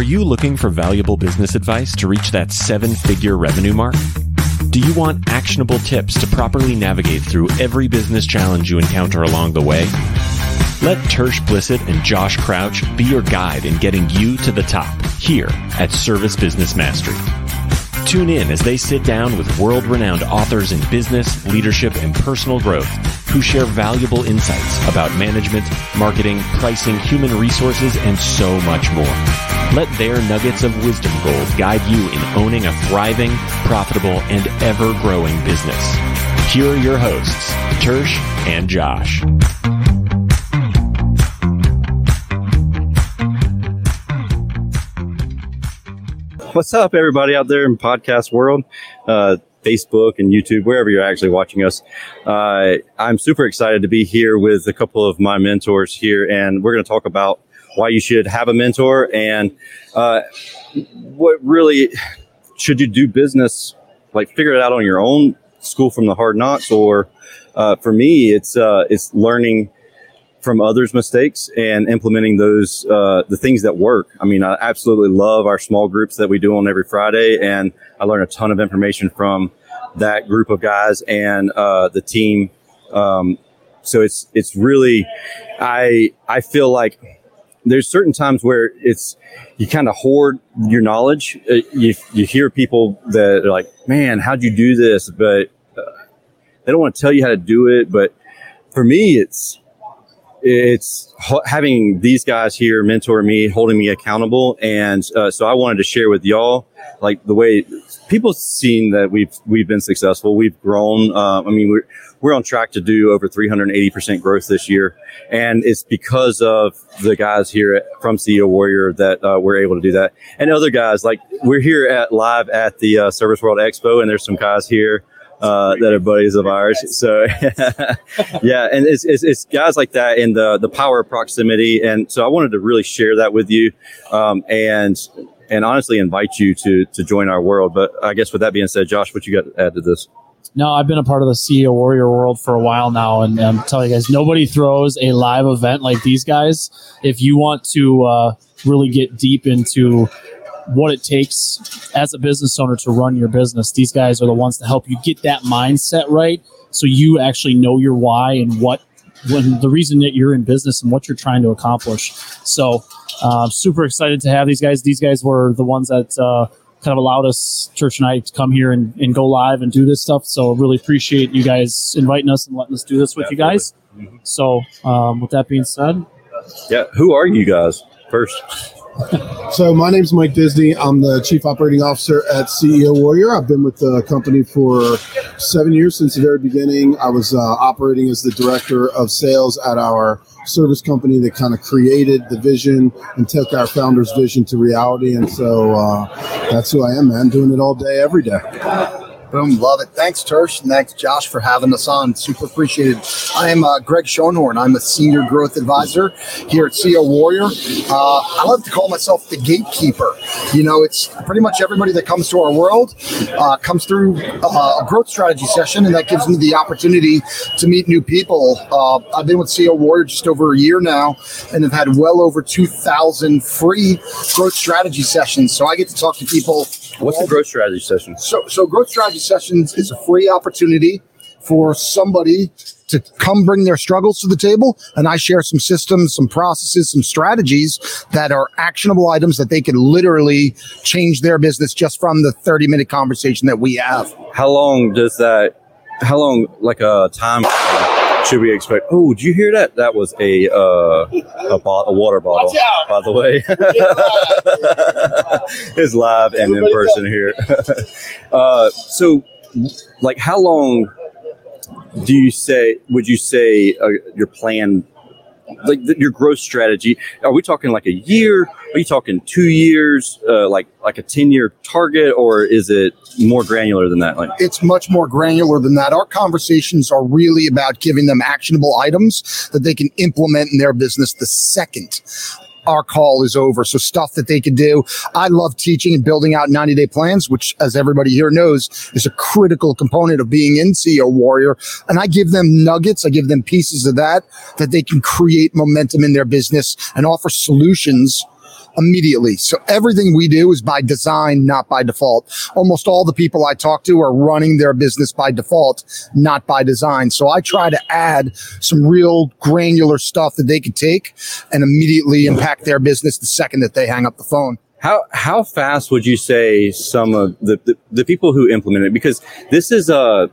Are you looking for valuable business advice to reach that seven figure revenue mark? Do you want actionable tips to properly navigate through every business challenge you encounter along the way? Let Tersh Blissett and Josh Crouch be your guide in getting you to the top here at Service Business Mastery. Tune in as they sit down with world renowned authors in business, leadership, and personal growth who share valuable insights about management, marketing, pricing, human resources, and so much more. Let their nuggets of wisdom gold guide you in owning a thriving, profitable, and ever growing business. Here are your hosts, Tersh and Josh. What's up, everybody out there in podcast world, uh, Facebook and YouTube, wherever you're actually watching us? Uh, I'm super excited to be here with a couple of my mentors here, and we're going to talk about why you should have a mentor and uh, what really should you do business like figure it out on your own school from the hard knocks or uh, for me it's uh, it's learning from others mistakes and implementing those uh, the things that work i mean i absolutely love our small groups that we do on every friday and i learn a ton of information from that group of guys and uh, the team um, so it's it's really i i feel like there's certain times where it's you kind of hoard your knowledge. Uh, you, you hear people that are like, "Man, how'd you do this?" But uh, they don't want to tell you how to do it. But for me, it's it's having these guys here mentor me, holding me accountable, and uh, so I wanted to share with y'all like the way people seen that we've we've been successful. We've grown. Uh, I mean, we're we're on track to do over 380 percent growth this year, and it's because of the guys here from CEO Warrior that uh, we're able to do that, and other guys like we're here at live at the uh, Service World Expo, and there's some guys here uh, that are buddies of ours. So yeah, and it's, it's, it's, guys like that and the, the power of proximity. And so I wanted to really share that with you. Um, and, and honestly invite you to, to join our world. But I guess with that being said, Josh, what you got to add to this? No, I've been a part of the CEO Warrior world for a while now, and I'm telling you guys, nobody throws a live event like these guys. If you want to uh, really get deep into what it takes as a business owner to run your business. These guys are the ones to help you get that mindset right so you actually know your why and what when the reason that you're in business and what you're trying to accomplish. So, uh, super excited to have these guys. These guys were the ones that uh, kind of allowed us, Tersh and I, to come here and, and go live and do this stuff. So, really appreciate you guys inviting us and letting us do this with Absolutely. you guys. Mm-hmm. So, um, with that being said, yeah, who are you guys first? So my name is Mike Disney. I'm the chief operating officer at CEO Warrior. I've been with the company for seven years since the very beginning. I was uh, operating as the director of sales at our service company that kind of created the vision and took our founder's vision to reality. And so uh, that's who I am, man. Doing it all day, every day. Boom, love it. Thanks, Tersh. And thanks, Josh, for having us on. Super appreciated. I am uh, Gregg Schonhorn. I'm a senior growth advisor here at CEO Warrior. Uh, I love to call myself the gatekeeper. You know, it's pretty much everybody that comes to our world uh, comes through uh, a growth strategy session, and that gives me the opportunity to meet new people. Uh, I've been with CEO Warrior just over a year now, and have had well over 2,000 free growth strategy sessions. So I get to talk to people What's the growth strategy session? So, so growth strategy sessions is a free opportunity for somebody to come bring their struggles to the table and I share some systems, some processes, some strategies that are actionable items that they can literally change their business just from the 30 minute conversation that we have. How long does that how long like a time should we expect? Oh, did you hear that? That was a uh, a, bo- a water bottle, by the way. it's live and in person here. uh, so, like, how long do you say? Would you say uh, your plan like the, your growth strategy are we talking like a year are you talking two years uh, like like a 10 year target or is it more granular than that like it's much more granular than that our conversations are really about giving them actionable items that they can implement in their business the second our call is over. So stuff that they can do. I love teaching and building out 90 day plans, which as everybody here knows is a critical component of being in CEO Warrior. And I give them nuggets. I give them pieces of that that they can create momentum in their business and offer solutions immediately. So everything we do is by design, not by default. Almost all the people I talk to are running their business by default, not by design. So I try to add some real granular stuff that they could take and immediately impact their business the second that they hang up the phone. How how fast would you say some of the, the, the people who implement it? Because this is a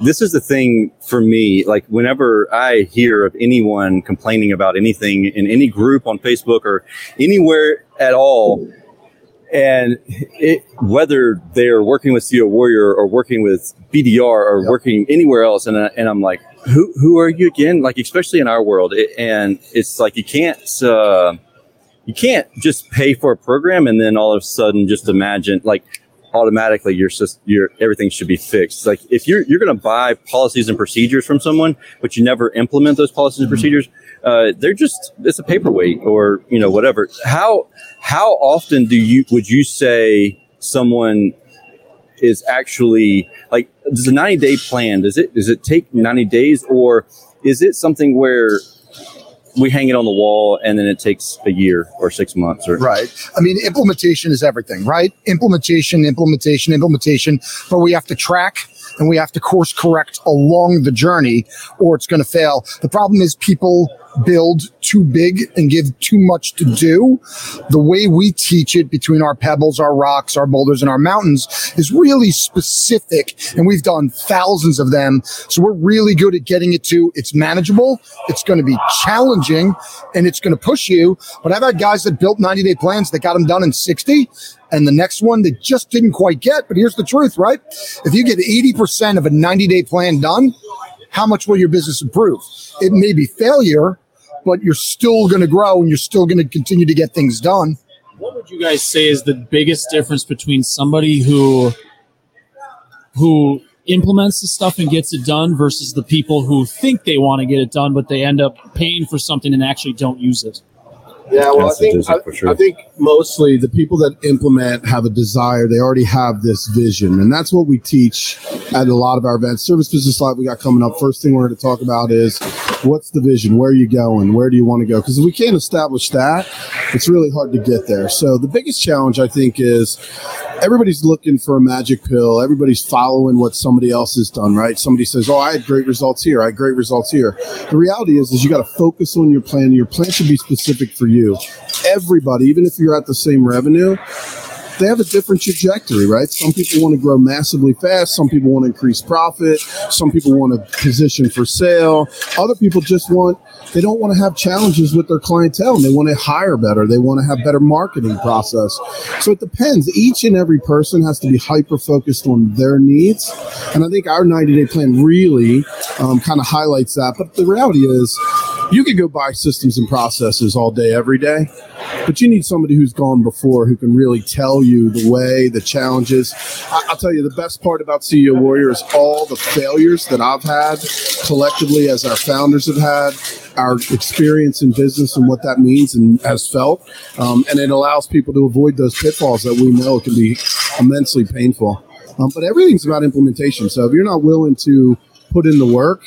this is the thing for me. Like whenever I hear of anyone complaining about anything in any group on Facebook or anywhere at all, and it, whether they're working with CEO Warrior or working with BDR or yep. working anywhere else, and I, and I'm like, who who are you again? Like especially in our world, it, and it's like you can't. Uh, you can't just pay for a program and then all of a sudden just imagine like automatically your just your everything should be fixed. Like if you're you're going to buy policies and procedures from someone, but you never implement those policies and mm-hmm. procedures, uh, they're just it's a paperweight or you know whatever. How how often do you would you say someone is actually like does a 90 day plan does it does it take 90 days or is it something where we hang it on the wall and then it takes a year or six months or right. I mean implementation is everything right? Implementation implementation implementation but we have to track and we have to course correct along the journey or it's going to fail. The problem is people build too big and give too much to do. The way we teach it between our pebbles, our rocks, our boulders, and our mountains is really specific. And we've done thousands of them. So we're really good at getting it to it's manageable, it's going to be challenging, and it's going to push you. But I've had guys that built 90 day plans that got them done in 60 and the next one they just didn't quite get. But here's the truth, right? If you get 80% of a 90 day plan done, how much will your business improve? It may be failure, but you're still going to grow and you're still going to continue to get things done. What would you guys say is the biggest difference between somebody who who implements the stuff and gets it done versus the people who think they want to get it done but they end up paying for something and actually don't use it? Yeah, well, I think I, sure. I, think mostly the people that implement have a desire. They already have this vision, and that's what we teach at a lot of our events. Service Business Live we got coming up. First thing we're going to talk about is what's the vision? Where are you going? Where do you want to go? Because if we can't establish that, it's really hard to get there. So the biggest challenge I think is everybody's looking for a magic pill. Everybody's following what somebody else has done, right? Somebody says, "Oh, I had great results here. I had great results here." The reality is, is you got to focus on your plan. Your plan should be specific for you. Everybody, even if you're at the same revenue, they have a different trajectory, right? Some people want to grow massively fast. Some people want to increase profit. Some people want to position for sale. Other people just want, they don't want to have challenges with their clientele and they want to hire better. They want to have better marketing process. So it depends. Each and every person has to be hyper focused on their needs. And I think our 90 day plan really um, kind of highlights that. But the reality is, you could go buy systems and processes all day, every day, but you need somebody who's gone before who can really tell you the way, the challenges. I- will tell you the best part about CEO Warrior is all the failures that I've had collectively as our founders have had, our experience in business and what that means and has felt. Um, and it allows people to avoid those pitfalls that we know can be immensely painful. Um, but everything's about implementation. So if you're not willing to put in the work,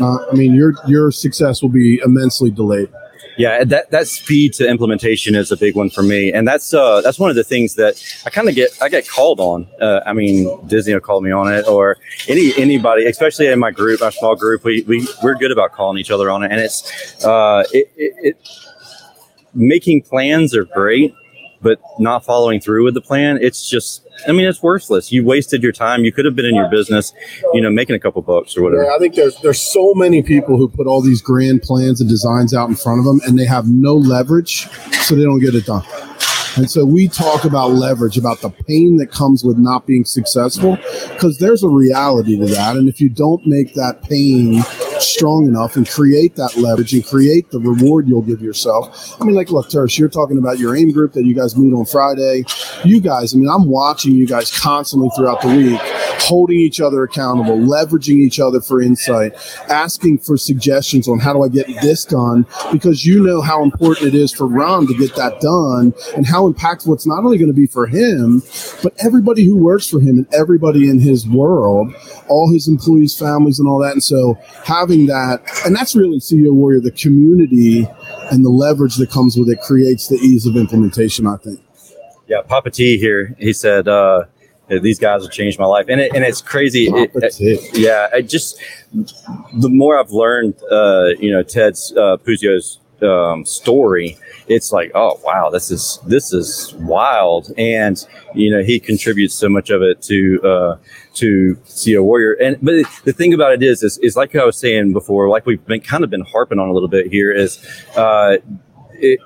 uh, I mean, your your success will be immensely delayed. Yeah, that that speed to implementation is a big one for me, and that's uh, that's one of the things that I kind of get I get called on. Uh, I mean, Disney will call me on it, or any anybody, especially in my group, our small group. We we we're good about calling each other on it, and it's uh, it, it, it making plans are great, but not following through with the plan, it's just, I mean, it's worthless. You wasted your time. You could have been in your business, you know, making a couple bucks or whatever. Yeah, I think there's there's so many people who put all these grand plans and designs out in front of them, and they have no leverage, so they don't get it done. And so we talk about leverage, about the pain that comes with not being successful, because there's a reality to that. And if you don't make that pain strong enough and create that leverage and create the reward you'll give yourself. I mean, like, look, Tersh, you're talking about your AIM group that you guys meet on Friday. You guys, I mean, I'm watching you guys constantly throughout the week, holding each other accountable, leveraging each other for insight, asking for suggestions on how do I get this done, because you know how important it is for Ron to get that done and how impactful it's not only going to be for him, but everybody who works for him and everybody in his world, all his employees, families, and all that. And so having that, and that's really CEO Warrior, the community and the leverage that comes with it creates the ease of implementation. I think. Yeah, Papa T here. He said uh, these guys have changed my life, and it, and it's crazy. It, it, yeah, I just the more I've learned, uh, you know, Ted's uh, Puzio's um, story, it's like, oh wow, this is this is wild, and you know, he contributes so much of it to uh, to CEO Warrior. And but the thing about it is, is, is like I was saying before, like we've been kind of been harping on a little bit here, is uh, it,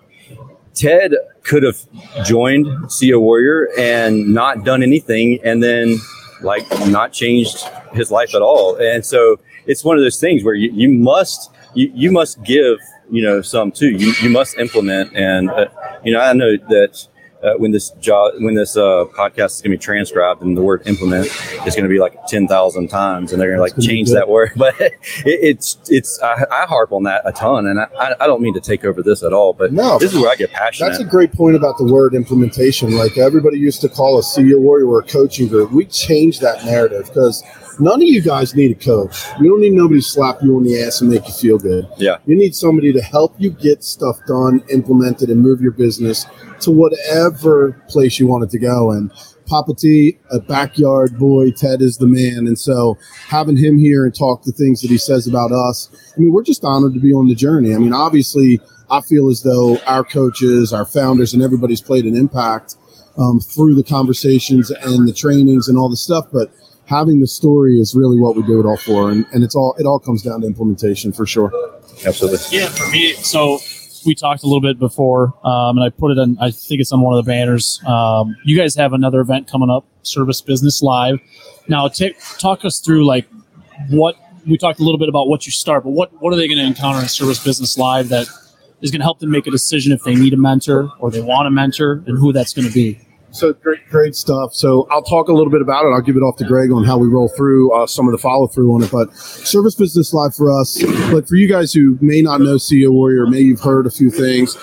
Ted could have joined CEO Warrior and not done anything, and then like not changed his life at all. And so it's one of those things where you, you must you, you must give you know some too. You you must implement, and uh, you know I know that uh, when this job when this uh, podcast is going to be transcribed and the word implement is going to be like 10,000 times and they're going to like change that word. But it, it's it's I, I, harp on that a ton and I, I don't mean to take over this at all but no. this is where I get passionate. That's a great point about the word implementation. Like everybody used to call us CEO warrior or a coaching group. We changed that narrative because none of you guys need a coach. You don't need nobody to slap you on the ass and make you feel good. Yeah. You need somebody to help you get stuff done, implemented, and move your business to whatever place you want it to go. And Papa T, a backyard boy, Ted is the man. And so having him here and talk the things that he says about us, I mean, we're just honored to be on the journey. I mean, obviously, I feel as though our coaches, our founders, and everybody's played an impact um, through the conversations and the trainings and all the stuff. But having the story is really what we do it all for. And, and it's all, it all comes down to implementation for sure. Absolutely. Yeah, for me, so we talked a little bit before, um, and I put it on. I think it's on one of the banners. Um, you guys have another event coming up, Service Business Live. Now, t- talk us through like what we talked a little bit about what you start, but what what are they going to encounter in Service Business Live that is going to help them make a decision if they need a mentor or they want a mentor, and who that's going to be. So great, great stuff. So I'll talk a little bit about it. I'll give it off to Gregg on how we roll through uh, some of the follow through on it. But Service Business Live for us, like for you guys who may not know CEO Warrior, maybe you've heard a few things.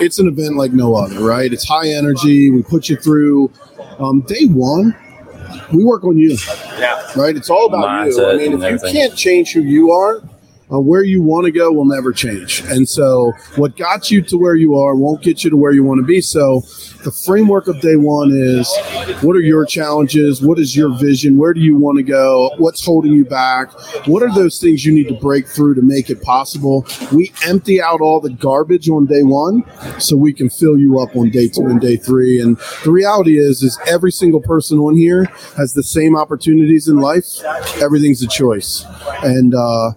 It's an event like no other, right? It's high energy. We put you through um, day one. We work on you, yeah. Right. It's all about Mindset you. I mean, if you can't change who you are, uh, where you want to go will never change. And so, what got you to where you are won't get you to where you want to be. So, the framework of day one is what are your challenges? What is your vision? Where do you want to go? What's holding you back? What are those things you need to break through to make it possible? We empty out all the garbage on day one so we can fill you up on day two and day three. And the reality is, is every single person on here has the same opportunities in life. Everything's a choice. And uh,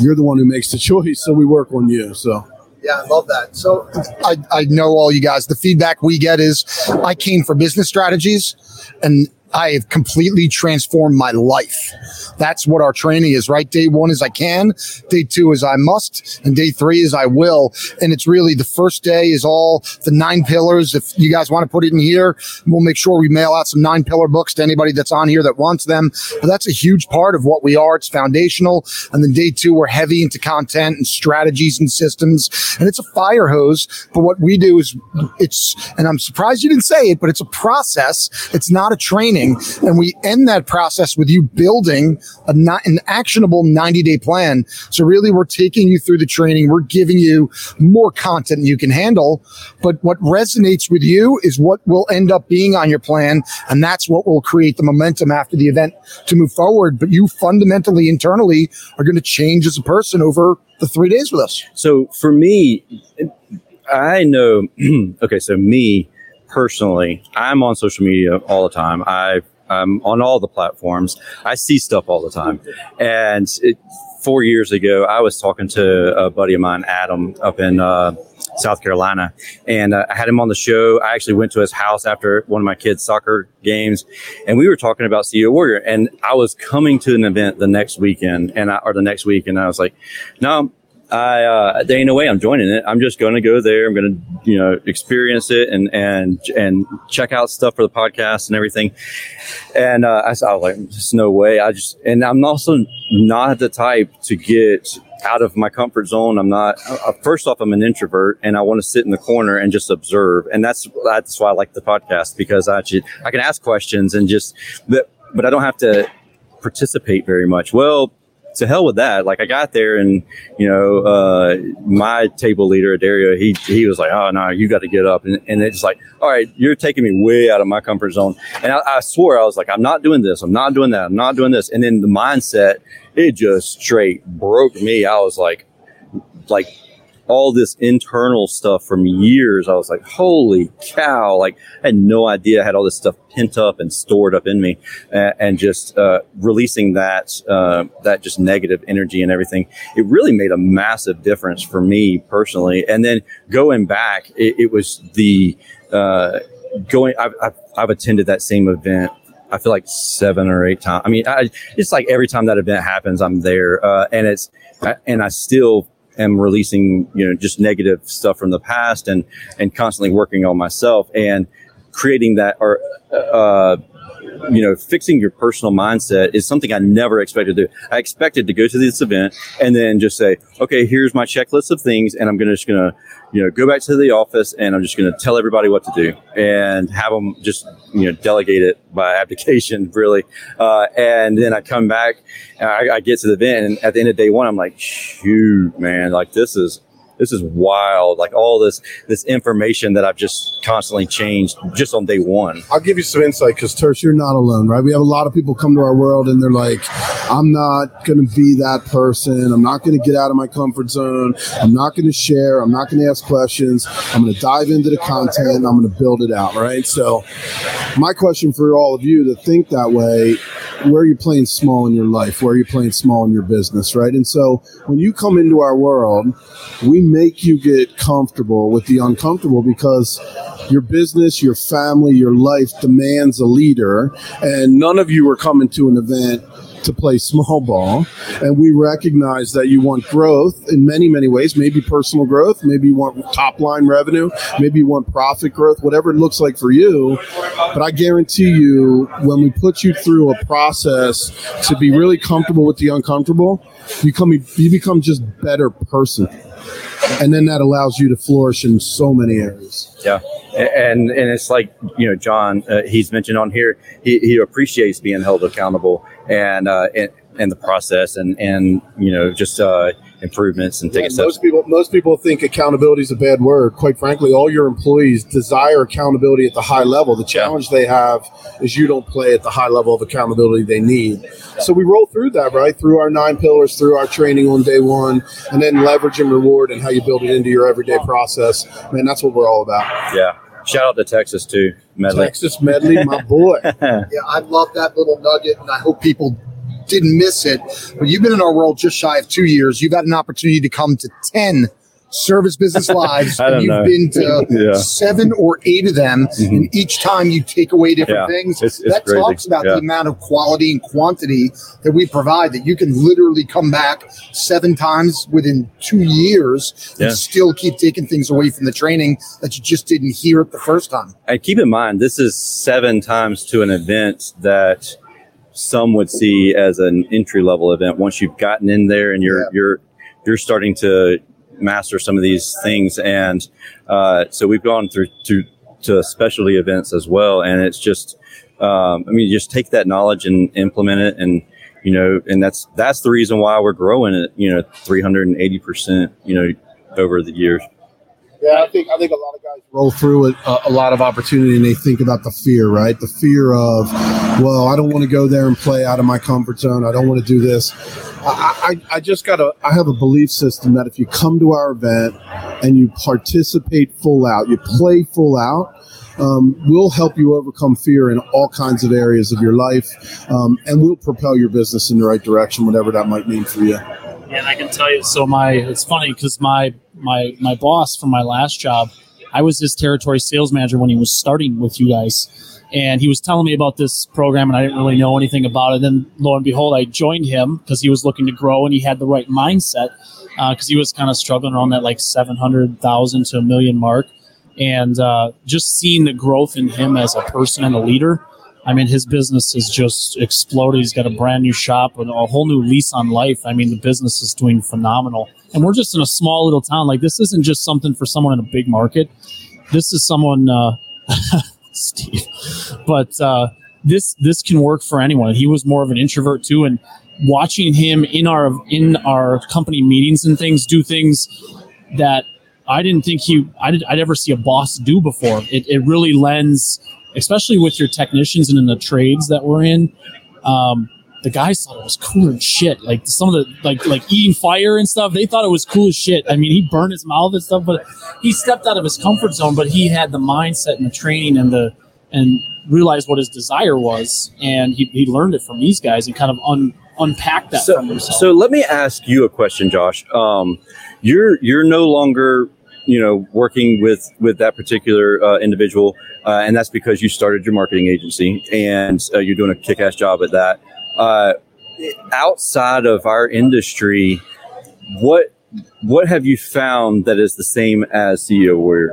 you're the one who makes the choice. So we work on you. So. Yeah, I love that. So I, I know all you guys. The feedback we get is I came for business strategies and I have completely transformed my life. That's what our training is, right? Day one is I can, day two is I must, and day three is I will. And it's really the first day is all the nine pillars. If you guys want to put it in here, we'll make sure we mail out some nine pillar books to anybody that's on here that wants them. But that's a huge part of what we are. It's foundational. And then day two, we're heavy into content and strategies and systems. And it's a fire hose. But what we do is it's, and I'm surprised you didn't say it, but it's a process. It's not a training. And we end that process with you building a not an actionable 90 day plan. So really we're taking you through the training. We're giving you more content you can handle. But what resonates with you is what will end up being on your plan. And that's what will create the momentum after the event to move forward. But you fundamentally internally are going to change as a person over the three days with us. So for me, I know, okay, so me personally, I'm on social media all the time. I I'm on all the platforms. I see stuff all the time. And it, four years ago, I was talking to a buddy of mine, Adam, up in uh, South Carolina, and uh, I had him on the show. I actually went to his house after one of my kids' soccer games, and we were talking about CEO Warrior. And I was coming to an event the next weekend, and I, or the next week, and I was like, "No, I uh, there ain't no way I'm joining it. I'm just going to go there. I'm going to you know experience it and and and check out stuff for the podcast and everything. And uh, I, I was like, there's no way. I just and I'm also not the type to get out of my comfort zone. I'm not. Uh, first off, I'm an introvert, and I want to sit in the corner and just observe. And that's that's why I like the podcast because I actually, I can ask questions and just but but I don't have to participate very much. Well, to hell with that. Like I got there and, you know, uh, my table leader, Dario, he, he was like, oh, no, you got to get up. And, and it's like, all right, you're taking me way out of my comfort zone. And I, I swore, I was like, I'm not doing this. I'm not doing that. I'm not doing this. And then the mindset, it just straight broke me. I was like, like all this internal stuff from years. I was like, holy cow. Like I had no idea I had all this stuff pent up and stored up in me and, and just, uh, releasing that, uh, that just negative energy and everything. It really made a massive difference for me personally. And then going back, it, it was the, uh, going, I've, I've, I've attended that same event I feel like seven or eight times. I mean, I, it's like every time that event happens, I'm there, uh, and it's, and I still am releasing, you know, just negative stuff from the past and, and constantly working on myself and creating that or, uh, you know, fixing your personal mindset is something I never expected to do. I expected to go to this event and then just say, okay, here's my checklist of things. And I'm going to just going to, you know, go back to the office and I'm just going to tell everybody what to do and have them just, you know, delegate it by abdication, really. Uh, and then I come back, I, I get to the event and at the end of day one, I'm like, shoot, man, like this is, this is wild. Like all this this information that I've just constantly changed just on day one. I'll give you some insight because Tersh, you're not alone, right? We have a lot of people come to our world and they're like, I'm not going to be that person. I'm not going to get out of my comfort zone. I'm not going to share. I'm not going to ask questions. I'm going to dive into the content. I'm going to build it out, right? So, my question for all of you to think that way where are you playing small in your life? Where are you playing small in your business, right? And so when you come into our world, we make you get comfortable with the uncomfortable because your business, your family, your life demands a leader, and none of you are coming to an event to play small ball. And we recognize that you want growth in many, many ways. Maybe personal growth, maybe you want top line revenue, maybe you want profit growth, whatever it looks like for you. But I guarantee you, when we put you through a process to be really comfortable with the uncomfortable, you become, you become just better person. And then that allows you to flourish in so many areas. Yeah, and and it's like you know, John, uh, he's mentioned on here, he, he appreciates being held accountable and uh, and, and the process, and and you know, just uh, improvements and taking Yeah, steps. most people most people think accountability is a bad word. Quite frankly, all your employees desire accountability at the high level. The challenge they have is you don't play at the high level of accountability they need. So we roll through that, right? Through our nine pillars, through our training on day one, and then leverage and reward and how you build it into your everyday process. Man, that's what we're all about. Yeah, shout out to Texas too, Medley. Texas Medley, my boy. Yeah, I love that little nugget, and I hope people didn't miss it. But you've been in our world just shy of two years. You've had an opportunity to come to 10 service business lives, and you've know. been to Yeah. Mm-hmm. seven or eight of them. And each time you take away different Yeah, things. it's- it's that crazy. talks about Yeah. the amount of quality and quantity that we provide, that you can literally come back seven times within two years and still keep taking things away from the training that you just didn't hear it the first time. and keep in mind, this is seven times to an event that some would see as an entry level event. Once you've gotten in there and you're you're you're starting to master some of these things, and uh, so we've gone through to to specialty events as well, and it's just. Um, I mean, just take that knowledge and implement it, and you know, and that's that's the reason why we're growing it, you know 380 percent, you know, over the years. Yeah, I think I think a lot of guys roll through a, a lot of opportunity and they think about the fear, right? The fear of, well, I don't want to go there and play out of my comfort zone. I don't want to do this. I, I, I just got a I have a belief system that if you come to our event and you participate full out, you play full out. Um, we'll help you overcome fear in all kinds of areas of your life, um, and we'll propel your business in the right direction, whatever that might mean for you. And I can tell you, so my it's funny because my my my boss from my last job, I was his territory sales manager when he was starting with you guys, and he was telling me about this program, and I didn't really know anything about it. Then lo and behold, I joined him because he was looking to grow and he had the right mindset because he was kind of struggling around that like seven hundred thousand to a million mark, and uh, just seeing the growth in him as a person and a leader. I mean, his business has just exploded. He's got a brand new shop and a whole new lease on life. I mean, the business is doing phenomenal. And we're just in a small little town. Like, this isn't just something for someone in a big market. This is someone, uh, Steve, but uh, this this can work for anyone. He was more of an introvert too, and watching him in our in our company meetings and things do things that I didn't think he I'd, I'd ever see a boss do before. It, it really lends, especially with your technicians and in the trades that we're in. Um, the guys thought it was cool as shit. Like some of the like like eating fire and stuff, they thought it was cool as shit. I mean, he burned his mouth and stuff, but he stepped out of his comfort zone. But he had the mindset and the training and the and realized what his desire was, and he, he learned it from these guys and kind of un, unpacked that so, from himself. So let me ask you a question, Josh. Um, you're you're no longer you know working with with that particular uh, individual, uh, and that's because you started your marketing agency and uh, you're doing a kick-ass job at that. Uh, outside of our industry, what what have you found that is the same as CEO Warrior?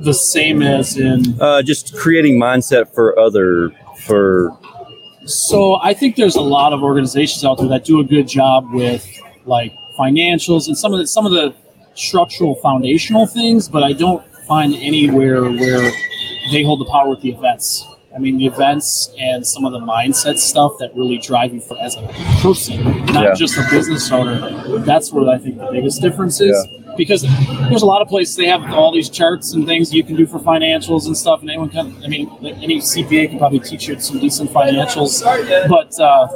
the same as in Uh, just creating mindset for other for So I think there's a lot of organizations out there that do a good job with like financials and some of the some of the structural foundational things, but I don't find anywhere where they hold the power with the events. I mean, the events and some of the mindset stuff that really drive you for, as a person, not Yeah. just a business owner. That's where I think the biggest difference is. Because there's a lot of places they have all these charts and things you can do for financials and stuff, and anyone can. I mean, any CPA can probably teach you some decent financials, but uh,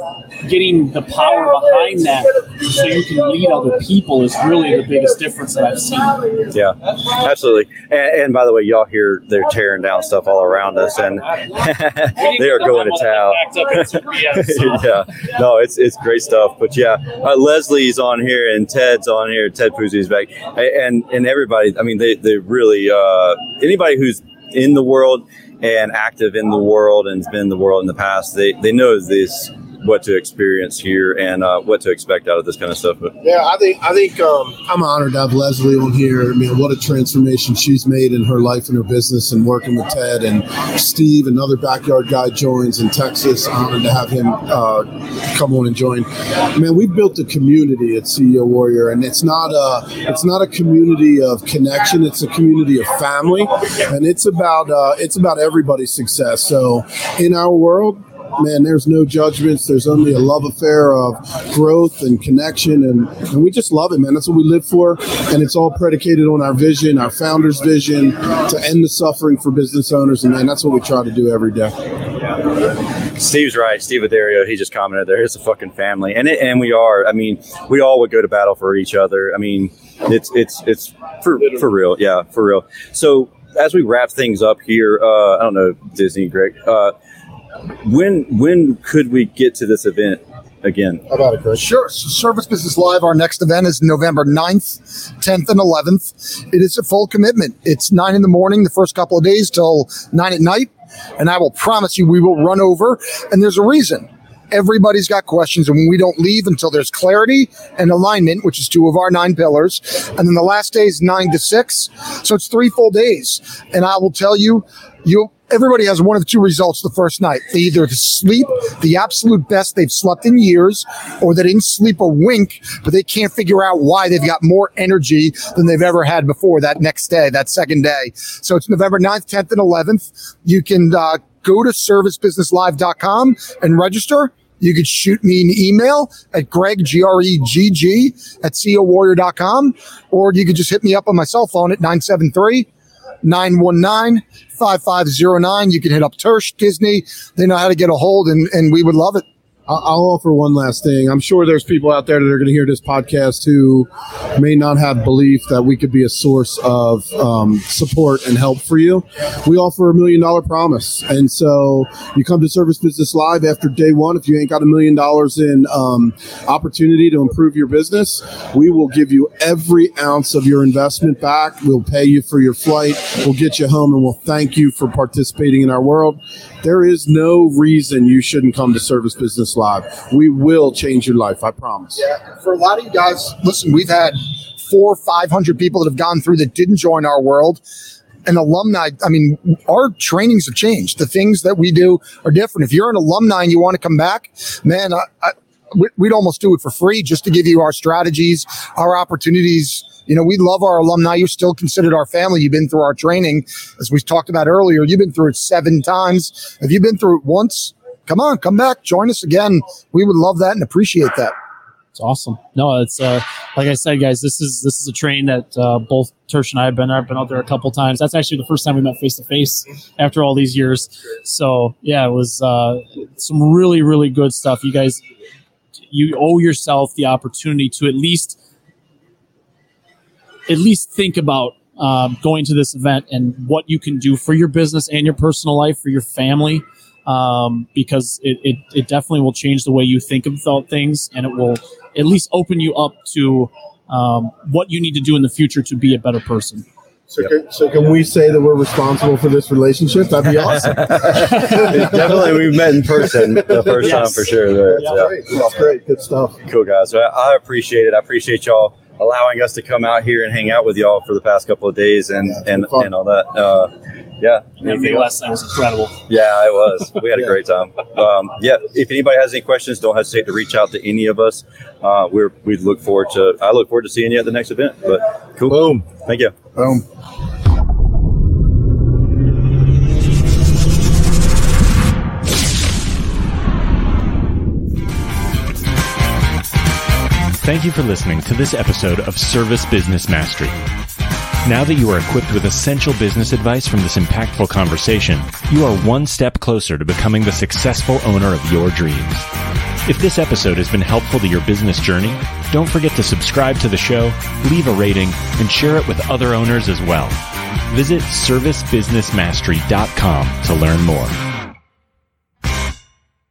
getting the power behind that so you can lead other people is really the biggest difference that I've seen. Yeah, absolutely. And, and by the way, y'all hear they're tearing down stuff all around us, and they are going to town. yeah, no, it's it's great stuff. But yeah, uh, Leslie's on here and Ted's on here. Ted Puzzi's back, and and everybody. I mean, they they really uh, anybody who's in the world and active in the world and has been in the world in the past, they they know this what to experience here and uh, what to expect out of this kind of stuff. But Yeah, I think I think um, I'm honored to have Leslie on here. I mean, what a transformation she's made in her life and her business, and working with Ted and Steve, another backyard guy joins in Texas. Honored to have him uh, come on and join. Man, we've built a community at CEO Warrior, and it's not a it's not a community of connection. It's a community of family, and it's about uh, it's about everybody's success. So in our world, man, there's no judgments. There's only a love affair of growth and connection, and, and we just love it, man. That's what we live for, and it's all predicated on our vision, our founder's vision to end the suffering for business owners, and man, that's what we try to do every day. Steve's right. Steve Adario, he just commented there. It's a fucking family, and it, and we are. I mean, we all would go to battle for each other. I mean, it's it's it's for for real. Yeah, for real. So as we wrap things up here, uh, I don't know, Disney, Gregg. Uh, when when could we get to this event again? About it, Chris? Sure. So Service Business Live, our next event is November 9th, 10th, and 11th. It is a full commitment. It's 9 in the morning the first couple of days till 9 at night. And I will promise you we will run over. And there's a reason. Everybody's got questions, and we don't leave until there's clarity and alignment, which is two of our nine pillars. And then the last day is nine to six. So it's three full days. And I will tell you, you everybody has one of two results the first night. They either sleep the absolute best they've slept in years, or they didn't sleep a wink, but they can't figure out why they've got more energy than they've ever had before that next day, that second day. So it's November 9th, 10th, and 11th. You can uh, go to servicebusinesslive.com and register. You could shoot me an email at Gregg, G R E G G, at CEOWarrior.com, or you could just hit me up on my cell phone at 973 919 5509. You can hit up Tersh, Disney. They know how to get a hold, and, and we would love it. I'll offer one last thing. I'm sure there's people out there that are going to hear this podcast who may not have belief that we could be a source of um, support and help for you. We offer a million dollar promise. And so you come to Service Business Live after day one. If you ain't got a million dollars in um, opportunity to improve your business, we will give you every ounce of your investment back. We'll pay you for your flight. We'll get you home and we'll thank you for participating in our world. There is no reason you shouldn't come to Service Business Live. We will change your life. I promise. Yeah, for a lot of you guys, listen, we've had four, five hundred people that have gone through that didn't join our world. And alumni, I mean, our trainings have changed. The things that we do are different. If you're an alumni and you want to come back, man, I, I, we'd almost do it for free just to give you our strategies, our opportunities. You know, we love our alumni. You're still considered our family. You've been through our training, as we talked about earlier. You've been through it seven times. Have you've been through it once, come on, come back, join us again. We would love that and appreciate that. It's awesome. No, it's uh, like I said, guys. This is this is a train that uh, both Tersh and I have been. I've been out there a couple times. That's actually the first time we met face to face after all these years. So yeah, it was uh, some really really good stuff. You guys, you owe yourself the opportunity to at least at least think about um, going to this event and what you can do for your business and your personal life for your family um, because it, it, it definitely will change the way you think about things and it will at least open you up to um, what you need to do in the future to be a better person. So, can, so can we say that we're responsible for this relationship? That'd be awesome. Definitely, we've met in person the first Yes. time for sure. There. Yeah. Yeah. Great. That's great. Good stuff. Cool guys. So I I appreciate it. I appreciate y'all allowing us to come out here and hang out with y'all for the past couple of days and Yeah, and, and all that. Uh, yeah. That Anything video else? last night was incredible. Yeah, it was. We had a Yeah. great time. Um, yeah. If anybody has any questions, don't hesitate to reach out to any of us. Uh, we're we look forward to. I look forward to seeing you at the next event. But cool. Boom. Thank you. Boom. Thank you for listening to this episode of Service Business Mastery. Now that you are equipped with essential business advice from this impactful conversation, you are one step closer to becoming the successful owner of your dreams. If this episode has been helpful to your business journey, don't forget to subscribe to the show, leave a rating, and share it with other owners as well. Visit servicebusinessmastery.com to learn more.